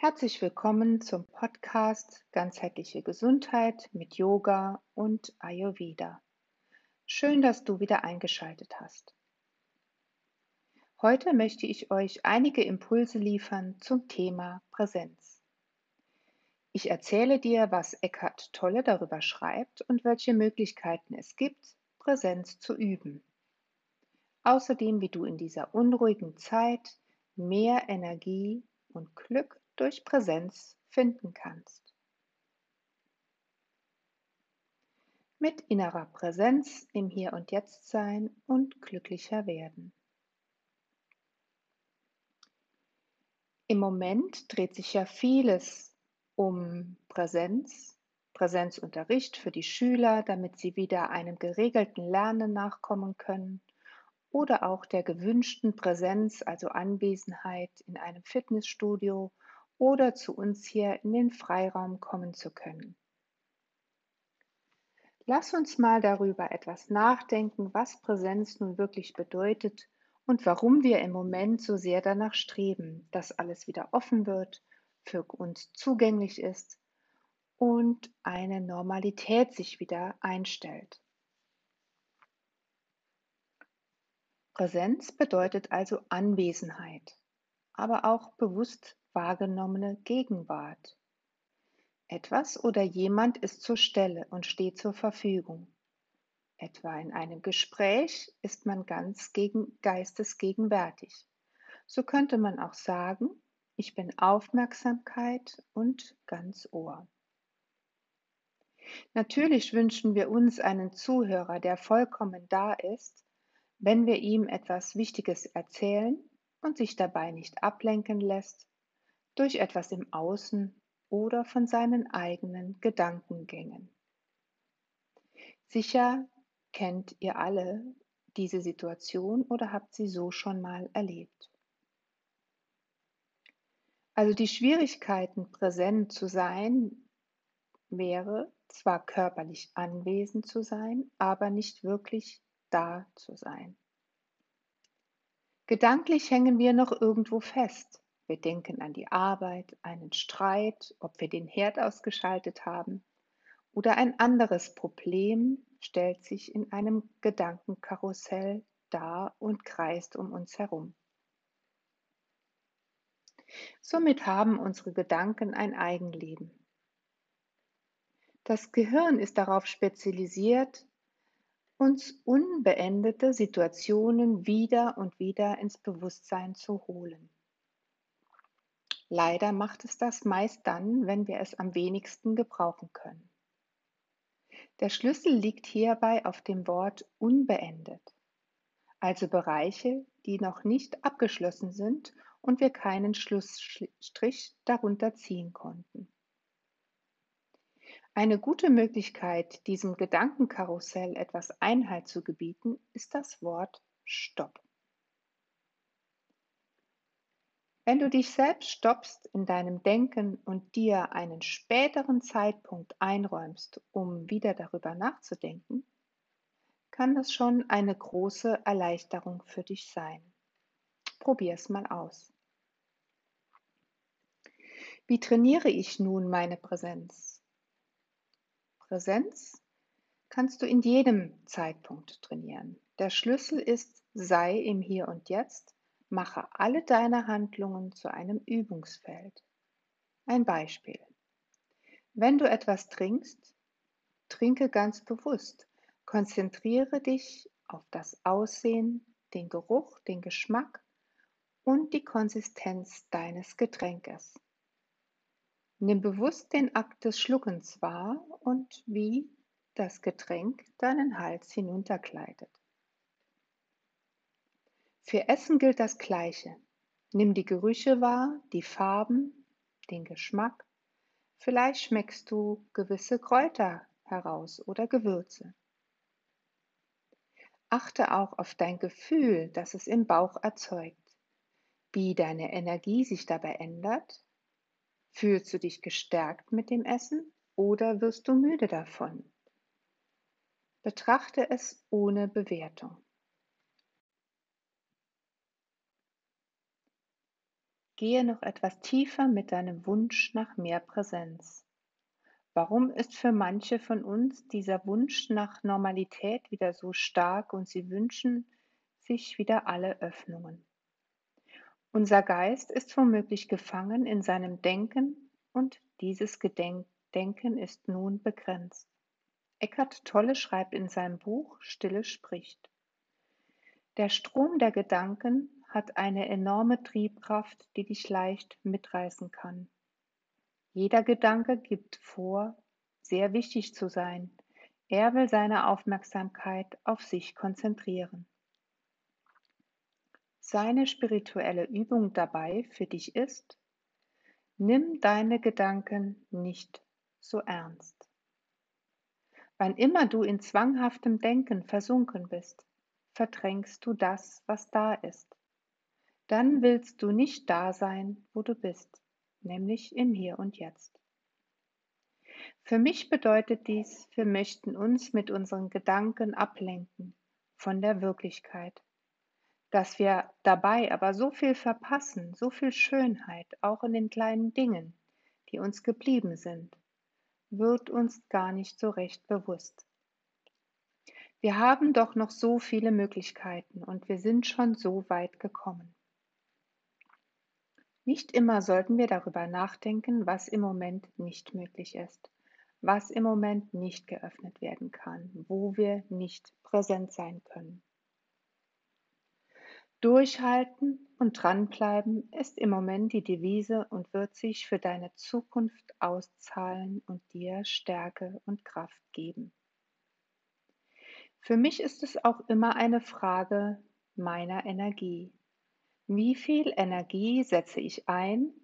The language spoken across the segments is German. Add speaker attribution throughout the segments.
Speaker 1: Herzlich willkommen zum Podcast Ganzheitliche Gesundheit mit Yoga und Ayurveda. Schön, dass du wieder eingeschaltet hast. Heute möchte ich euch einige Impulse liefern zum Thema Präsenz. Ich erzähle dir, was Eckhart Tolle darüber schreibt und welche Möglichkeiten es gibt, Präsenz zu üben. Außerdem, wie du in dieser unruhigen Zeit mehr Energie und Glück durch Präsenz finden kannst. Mit innerer Präsenz im Hier und Jetzt sein und glücklicher werden. Im Moment dreht sich ja vieles um Präsenz, Präsenzunterricht für die Schüler, damit sie wieder einem geregelten Lernen nachkommen können oder auch der gewünschten Präsenz, also Anwesenheit in einem Fitnessstudio oder zu uns hier in den Freiraum kommen zu können. Lass uns mal darüber etwas nachdenken, was Präsenz nun wirklich bedeutet und warum wir im Moment so sehr danach streben, dass alles wieder offen wird, für uns zugänglich ist und eine Normalität sich wieder einstellt. Präsenz bedeutet also Anwesenheit, aber auch bewusst wahrgenommene Gegenwart. Etwas oder jemand ist zur Stelle und steht zur Verfügung. Etwa in einem Gespräch ist man ganz gegen geistesgegenwärtig. So könnte man auch sagen, ich bin Aufmerksamkeit und ganz Ohr. Natürlich wünschen wir uns einen Zuhörer, der vollkommen da ist, wenn wir ihm etwas Wichtiges erzählen und sich dabei nicht ablenken lässt durch etwas im Außen oder von seinen eigenen Gedankengängen. Sicher kennt ihr alle diese Situation oder habt sie so schon mal erlebt. Also die Schwierigkeiten, präsent zu sein, wäre zwar körperlich anwesend zu sein, aber nicht wirklich da zu sein. Gedanklich hängen wir noch irgendwo fest. Wir denken an die Arbeit, einen Streit, ob wir den Herd ausgeschaltet haben oder ein anderes Problem stellt sich in einem Gedankenkarussell dar und kreist um uns herum. Somit haben unsere Gedanken ein Eigenleben. Das Gehirn ist darauf spezialisiert, uns unbeendete Situationen wieder und wieder ins Bewusstsein zu holen. Leider macht es das meist dann, wenn wir es am wenigsten gebrauchen können. Der Schlüssel liegt hierbei auf dem Wort unbeendet, also Bereiche, die noch nicht abgeschlossen sind und wir keinen Schlussstrich darunter ziehen konnten. Eine gute Möglichkeit, diesem Gedankenkarussell etwas Einhalt zu gebieten, ist das Wort Stopp. Wenn du dich selbst stoppst in deinem Denken und dir einen späteren Zeitpunkt einräumst, um wieder darüber nachzudenken, kann das schon eine große Erleichterung für dich sein. Probier es mal aus. Wie trainiere ich nun meine Präsenz? Präsenz kannst du in jedem Zeitpunkt trainieren. Der Schlüssel ist, sei im Hier und Jetzt Mache alle deine Handlungen zu einem Übungsfeld. Ein Beispiel. Wenn du etwas trinkst, trinke ganz bewusst. Konzentriere dich auf das Aussehen, den Geruch, den Geschmack und die Konsistenz deines Getränkes. Nimm bewusst den Akt des Schluckens wahr und wie das Getränk deinen Hals hinuntergleitet. Für Essen gilt das Gleiche. Nimm die Gerüche wahr, die Farben, den Geschmack. Vielleicht schmeckst du gewisse Kräuter heraus oder Gewürze. Achte auch auf dein Gefühl, das es im Bauch erzeugt, wie deine Energie sich dabei ändert. Fühlst du dich gestärkt mit dem Essen oder wirst du müde davon? Betrachte es ohne Bewertung. Gehe noch etwas tiefer mit deinem Wunsch nach mehr Präsenz. Warum ist für manche von uns dieser Wunsch nach Normalität wieder so stark und sie wünschen sich wieder alle Öffnungen? Unser Geist ist womöglich gefangen in seinem Denken und dieses Gedenken ist nun begrenzt. Eckhart Tolle schreibt in seinem Buch Stille spricht. Der Strom der Gedanken hat eine enorme Triebkraft, die dich leicht mitreißen kann. Jeder Gedanke gibt vor, sehr wichtig zu sein. Er will seine Aufmerksamkeit auf sich konzentrieren. Seine spirituelle Übung dabei für dich ist, nimm deine Gedanken nicht so ernst. Wann immer du in zwanghaftem Denken versunken bist, verdrängst du das, was da ist. Dann willst du nicht da sein, wo du bist, nämlich im Hier und Jetzt. Für mich bedeutet dies, wir möchten uns mit unseren Gedanken ablenken von der Wirklichkeit. Dass wir dabei aber so viel verpassen, so viel Schönheit, auch in den kleinen Dingen, die uns geblieben sind, wird uns gar nicht so recht bewusst. Wir haben doch noch so viele Möglichkeiten und wir sind schon so weit gekommen. Nicht immer sollten wir darüber nachdenken, was im Moment nicht möglich ist, was im Moment nicht geöffnet werden kann, wo wir nicht präsent sein können. Durchhalten und dranbleiben ist im Moment die Devise und wird sich für deine Zukunft auszahlen und dir Stärke und Kraft geben. Für mich ist es auch immer eine Frage meiner Energie. Wie viel Energie setze ich ein?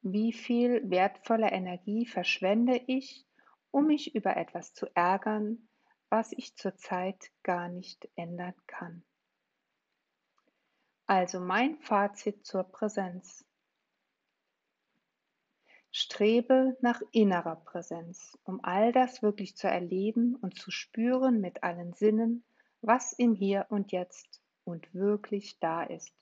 Speaker 1: Wie viel wertvolle Energie verschwende ich, um mich über etwas zu ärgern, was ich zurzeit gar nicht ändern kann? Also mein Fazit zur Präsenz. Strebe nach innerer Präsenz, um all das wirklich zu erleben und zu spüren mit allen Sinnen, was im Hier und Jetzt und wirklich da ist.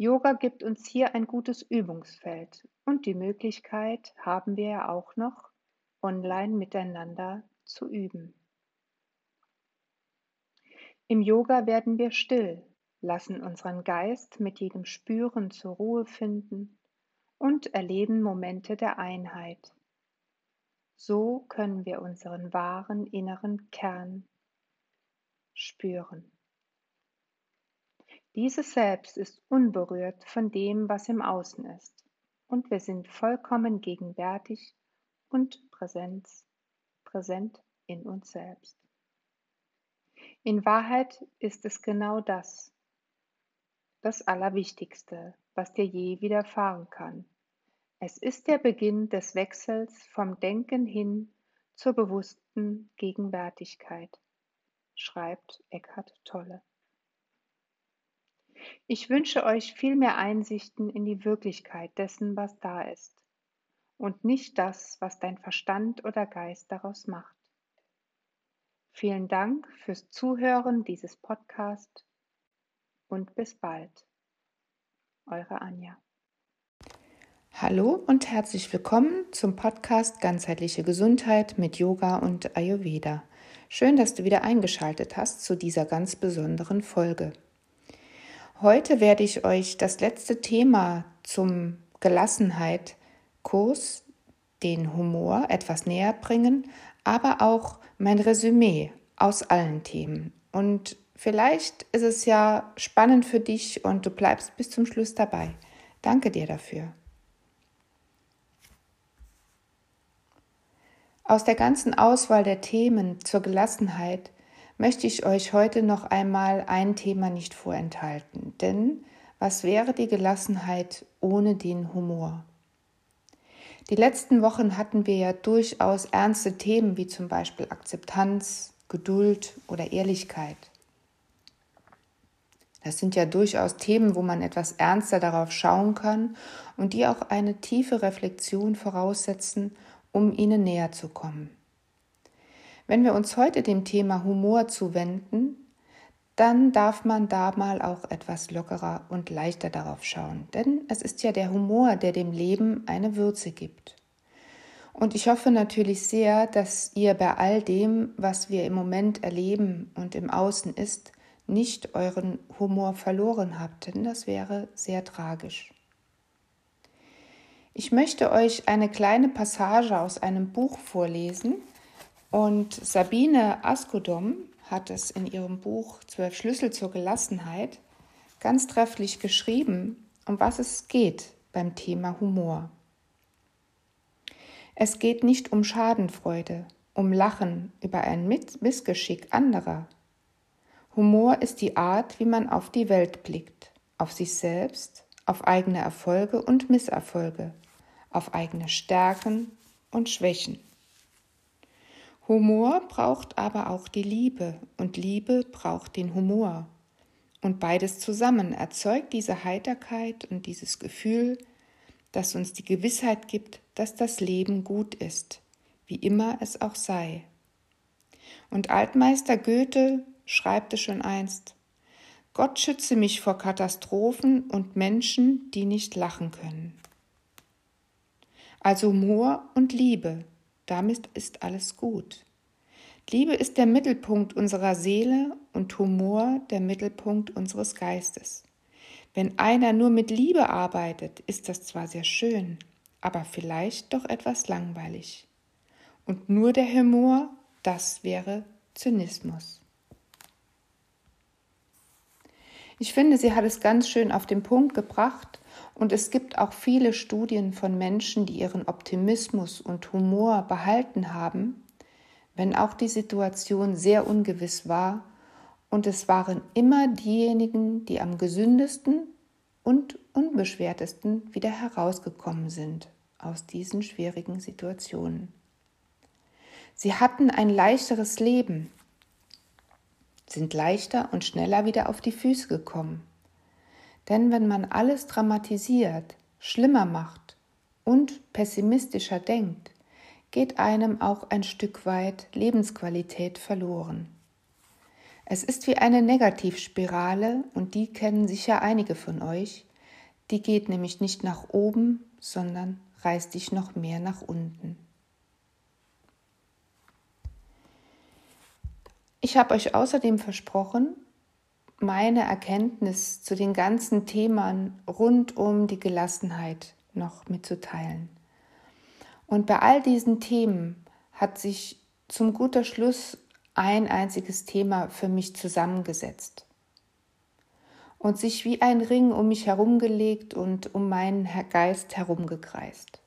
Speaker 1: Yoga gibt uns hier ein gutes Übungsfeld und die Möglichkeit haben wir ja auch noch, online miteinander zu üben. Im Yoga werden wir still, lassen unseren Geist mit jedem Spüren zur Ruhe finden und erleben Momente der Einheit. So können wir unseren wahren inneren Kern spüren. Dieses Selbst ist unberührt von dem, was im Außen ist, und wir sind vollkommen gegenwärtig und Präsenz, präsent in uns selbst. In Wahrheit ist es genau das, das Allerwichtigste, was dir je widerfahren kann. Es ist der Beginn des Wechsels vom Denken hin zur bewussten Gegenwärtigkeit, schreibt Eckhart Tolle. Ich wünsche euch viel mehr Einsichten in die Wirklichkeit dessen, was da ist, und nicht das, was dein Verstand oder Geist daraus macht. Vielen Dank fürs Zuhören dieses Podcast und bis bald. Eure Anja.
Speaker 2: Hallo und herzlich willkommen zum Podcast Ganzheitliche Gesundheit mit Yoga und Ayurveda. Schön, dass du wieder eingeschaltet hast zu dieser ganz besonderen Folge. Heute werde ich euch das letzte Thema zum Gelassenheit-Kurs, den Humor, etwas näher bringen, aber auch mein Resümee aus allen Themen. Und Vielleicht ist es ja spannend für dich und du bleibst bis zum Schluss dabei. Danke dir dafür. Aus der ganzen Auswahl der Themen zur Gelassenheit möchte ich euch heute noch einmal ein Thema nicht vorenthalten. Denn was wäre die Gelassenheit ohne den Humor? Die letzten Wochen hatten wir ja durchaus ernste Themen wie zum Beispiel Akzeptanz, Geduld oder Ehrlichkeit. Das sind ja durchaus Themen, wo man etwas ernster darauf schauen kann und die auch eine tiefe Reflexion voraussetzen, um ihnen näher zu kommen. Wenn wir uns heute dem Thema Humor zuwenden, dann darf man da mal auch etwas lockerer und leichter darauf schauen. Denn es ist ja der Humor, der dem Leben eine Würze gibt. Und ich hoffe natürlich sehr, dass ihr bei all dem, was wir im Moment erleben und im Außen ist, nicht euren Humor verloren habt, denn das wäre sehr tragisch. Ich möchte euch eine kleine Passage aus einem Buch vorlesen und Sabine Askodom hat es in ihrem Buch Zwölf Schlüssel zur Gelassenheit ganz trefflich geschrieben, um was es geht beim Thema Humor. Es geht nicht um Schadenfreude, um Lachen über ein Missgeschick anderer. Humor ist die Art, wie man auf die Welt blickt, auf sich selbst, auf eigene Erfolge und Misserfolge, auf eigene Stärken und Schwächen. Humor braucht aber auch die Liebe und Liebe braucht den Humor. Und beides zusammen erzeugt diese Heiterkeit und dieses Gefühl, das uns die Gewissheit gibt, dass das Leben gut ist, wie immer es auch sei. Und Altmeister Goethe schreibt es schon einst, Gott schütze mich vor Katastrophen und Menschen, die nicht lachen können. Also Humor und Liebe, damit ist alles gut. Liebe ist der Mittelpunkt unserer Seele und Humor der Mittelpunkt unseres Geistes. Wenn einer nur mit Liebe arbeitet, ist das zwar sehr schön, aber vielleicht doch etwas langweilig. Und nur der Humor, das wäre Zynismus. Ich finde, sie hat es ganz schön auf den Punkt gebracht und es gibt auch viele Studien von Menschen, die ihren Optimismus und Humor behalten haben, wenn auch die Situation sehr ungewiss war, und es waren immer diejenigen, die am gesündesten und unbeschwertesten wieder herausgekommen sind aus diesen schwierigen Situationen. Sie hatten ein leichteres Leben, sind leichter und schneller wieder auf die Füße gekommen. Denn wenn man alles dramatisiert, schlimmer macht und pessimistischer denkt, geht einem auch ein Stück weit Lebensqualität verloren. Es ist wie eine Negativspirale und die kennen sicher einige von euch. Die geht nämlich nicht nach oben, sondern reißt dich noch mehr nach unten. Ich habe euch außerdem versprochen, meine Erkenntnis zu den ganzen Themen rund um die Gelassenheit noch mitzuteilen. Und bei all diesen Themen hat sich zum guter Schluss ein einziges Thema für mich zusammengesetzt und sich wie ein Ring um mich herumgelegt und um meinen Geist herumgekreist.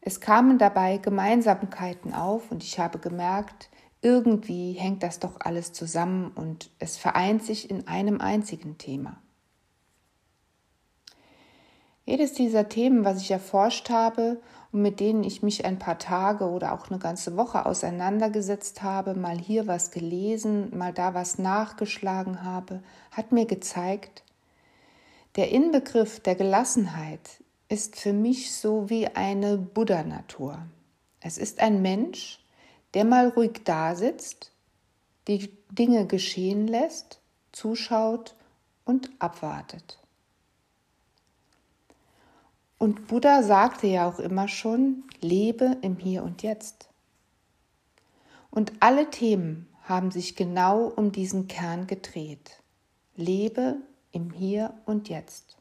Speaker 2: Es kamen dabei Gemeinsamkeiten auf und ich habe gemerkt, irgendwie hängt das doch alles zusammen und es vereint sich in einem einzigen Thema. Jedes dieser Themen, was ich erforscht habe und mit denen ich mich ein paar Tage oder auch eine ganze Woche auseinandergesetzt habe, mal hier was gelesen, mal da was nachgeschlagen habe, hat mir gezeigt, der Inbegriff der Gelassenheit ist für mich so wie eine Buddha-Natur. Es ist ein Mensch, der mal ruhig dasitzt, die Dinge geschehen lässt, zuschaut und abwartet. Und Buddha sagte ja auch immer schon, lebe im Hier und Jetzt. Und alle Themen haben sich genau um diesen Kern gedreht. Lebe im Hier und Jetzt.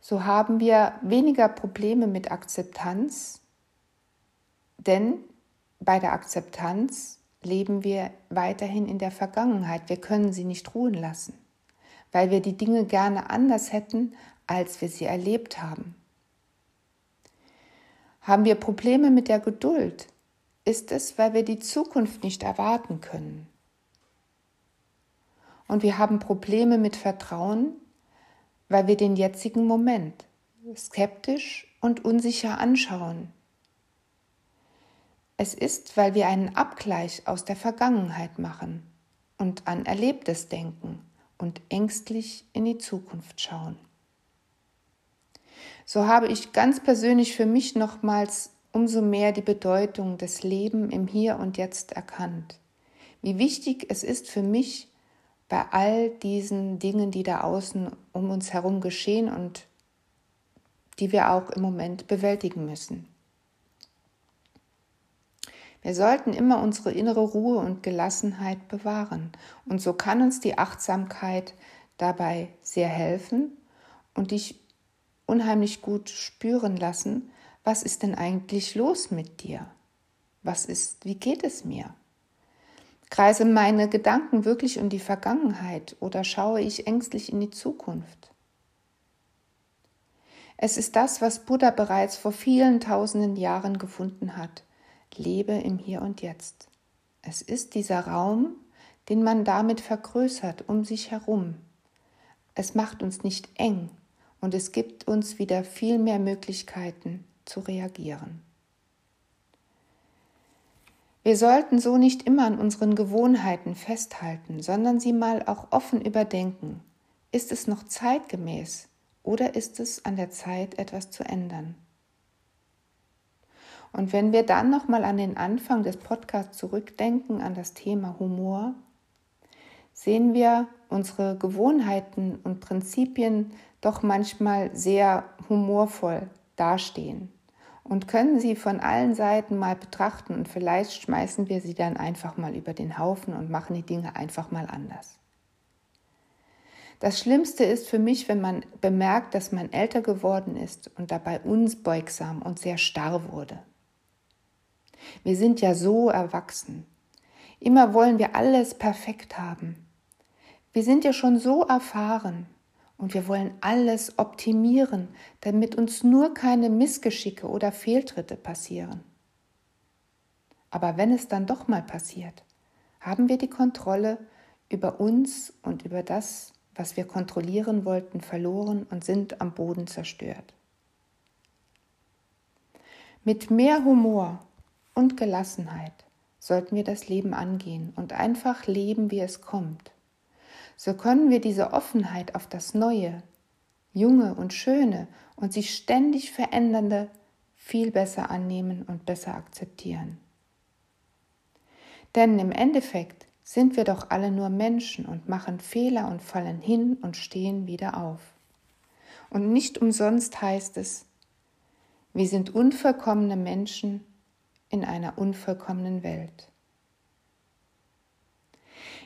Speaker 2: So haben wir weniger Probleme mit Akzeptanz, denn bei der Akzeptanz leben wir weiterhin in der Vergangenheit. Wir können sie nicht ruhen lassen, weil wir die Dinge gerne anders hätten, als wir sie erlebt haben. Haben wir Probleme mit der Geduld? Ist es, weil wir die Zukunft nicht erwarten können? Und wir haben Probleme mit Vertrauen, weil wir den jetzigen Moment skeptisch und unsicher anschauen es ist, weil wir einen Abgleich aus der Vergangenheit machen und an Erlebtes denken und ängstlich in die Zukunft schauen. So habe ich ganz persönlich für mich nochmals umso mehr die Bedeutung des Lebens im Hier und Jetzt erkannt. wie wichtig es ist für mich, bei all diesen Dingen, die da außen um uns herum geschehen und die wir auch im Moment bewältigen müssen. Wir sollten immer unsere innere Ruhe und Gelassenheit bewahren. Und so kann uns die Achtsamkeit dabei sehr helfen und dich unheimlich gut spüren lassen, was ist denn eigentlich los mit dir? Was ist, wie geht es mir? Kreise meine Gedanken wirklich um die Vergangenheit oder schaue ich ängstlich in die Zukunft? Es ist das, was Buddha bereits vor vielen tausenden Jahren gefunden hat. Lebe im Hier und Jetzt. Es ist dieser Raum, den man damit vergrößert um sich herum. Es macht uns nicht eng und es gibt uns wieder viel mehr Möglichkeiten zu reagieren. Wir sollten so nicht immer an unseren Gewohnheiten festhalten, sondern sie mal auch offen überdenken. Ist es noch zeitgemäß oder ist es an der Zeit, etwas zu ändern? Und wenn wir dann nochmal an den Anfang des Podcasts zurückdenken, an das Thema Humor, sehen wir unsere Gewohnheiten und Prinzipien doch manchmal sehr humorvoll dastehen und können sie von allen Seiten mal betrachten und vielleicht schmeißen wir sie dann einfach mal über den Haufen und machen die Dinge einfach mal anders. Das Schlimmste ist für mich, wenn man bemerkt, dass man älter geworden ist und dabei unbeugsam und sehr starr wurde. Wir sind ja so erwachsen. Immer wollen wir alles perfekt haben. Wir sind ja schon so erfahren, und wir wollen alles optimieren, damit uns nur keine Missgeschicke oder Fehltritte passieren. Aber wenn es dann doch mal passiert, haben wir die Kontrolle über uns und über das, was wir kontrollieren wollten, verloren und sind am Boden zerstört. Mit mehr Humor und Gelassenheit sollten wir das Leben angehen und einfach leben, wie es kommt so können wir diese Offenheit auf das Neue, Junge und Schöne und sich ständig verändernde viel besser annehmen und besser akzeptieren. Denn im Endeffekt sind wir doch alle nur Menschen und machen Fehler und fallen hin und stehen wieder auf. Und nicht umsonst heißt es, wir sind unvollkommene Menschen in einer unvollkommenen Welt.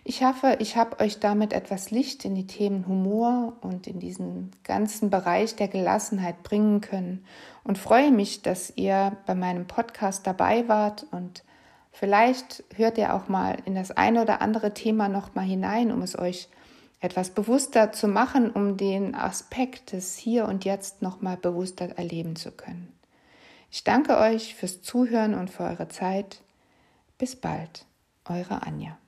Speaker 2: Ich hoffe, ich habe euch damit etwas Licht in die Themen Humor und in diesen ganzen Bereich der Gelassenheit bringen können und freue mich, dass ihr bei meinem Podcast dabei wart und vielleicht hört ihr auch mal in das eine oder andere Thema noch mal hinein, um es euch etwas bewusster zu machen, um den Aspekt des Hier und Jetzt noch mal bewusster erleben zu können. Ich danke euch fürs Zuhören und für eure Zeit. Bis bald, eure Anja.